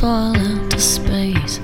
fall into space.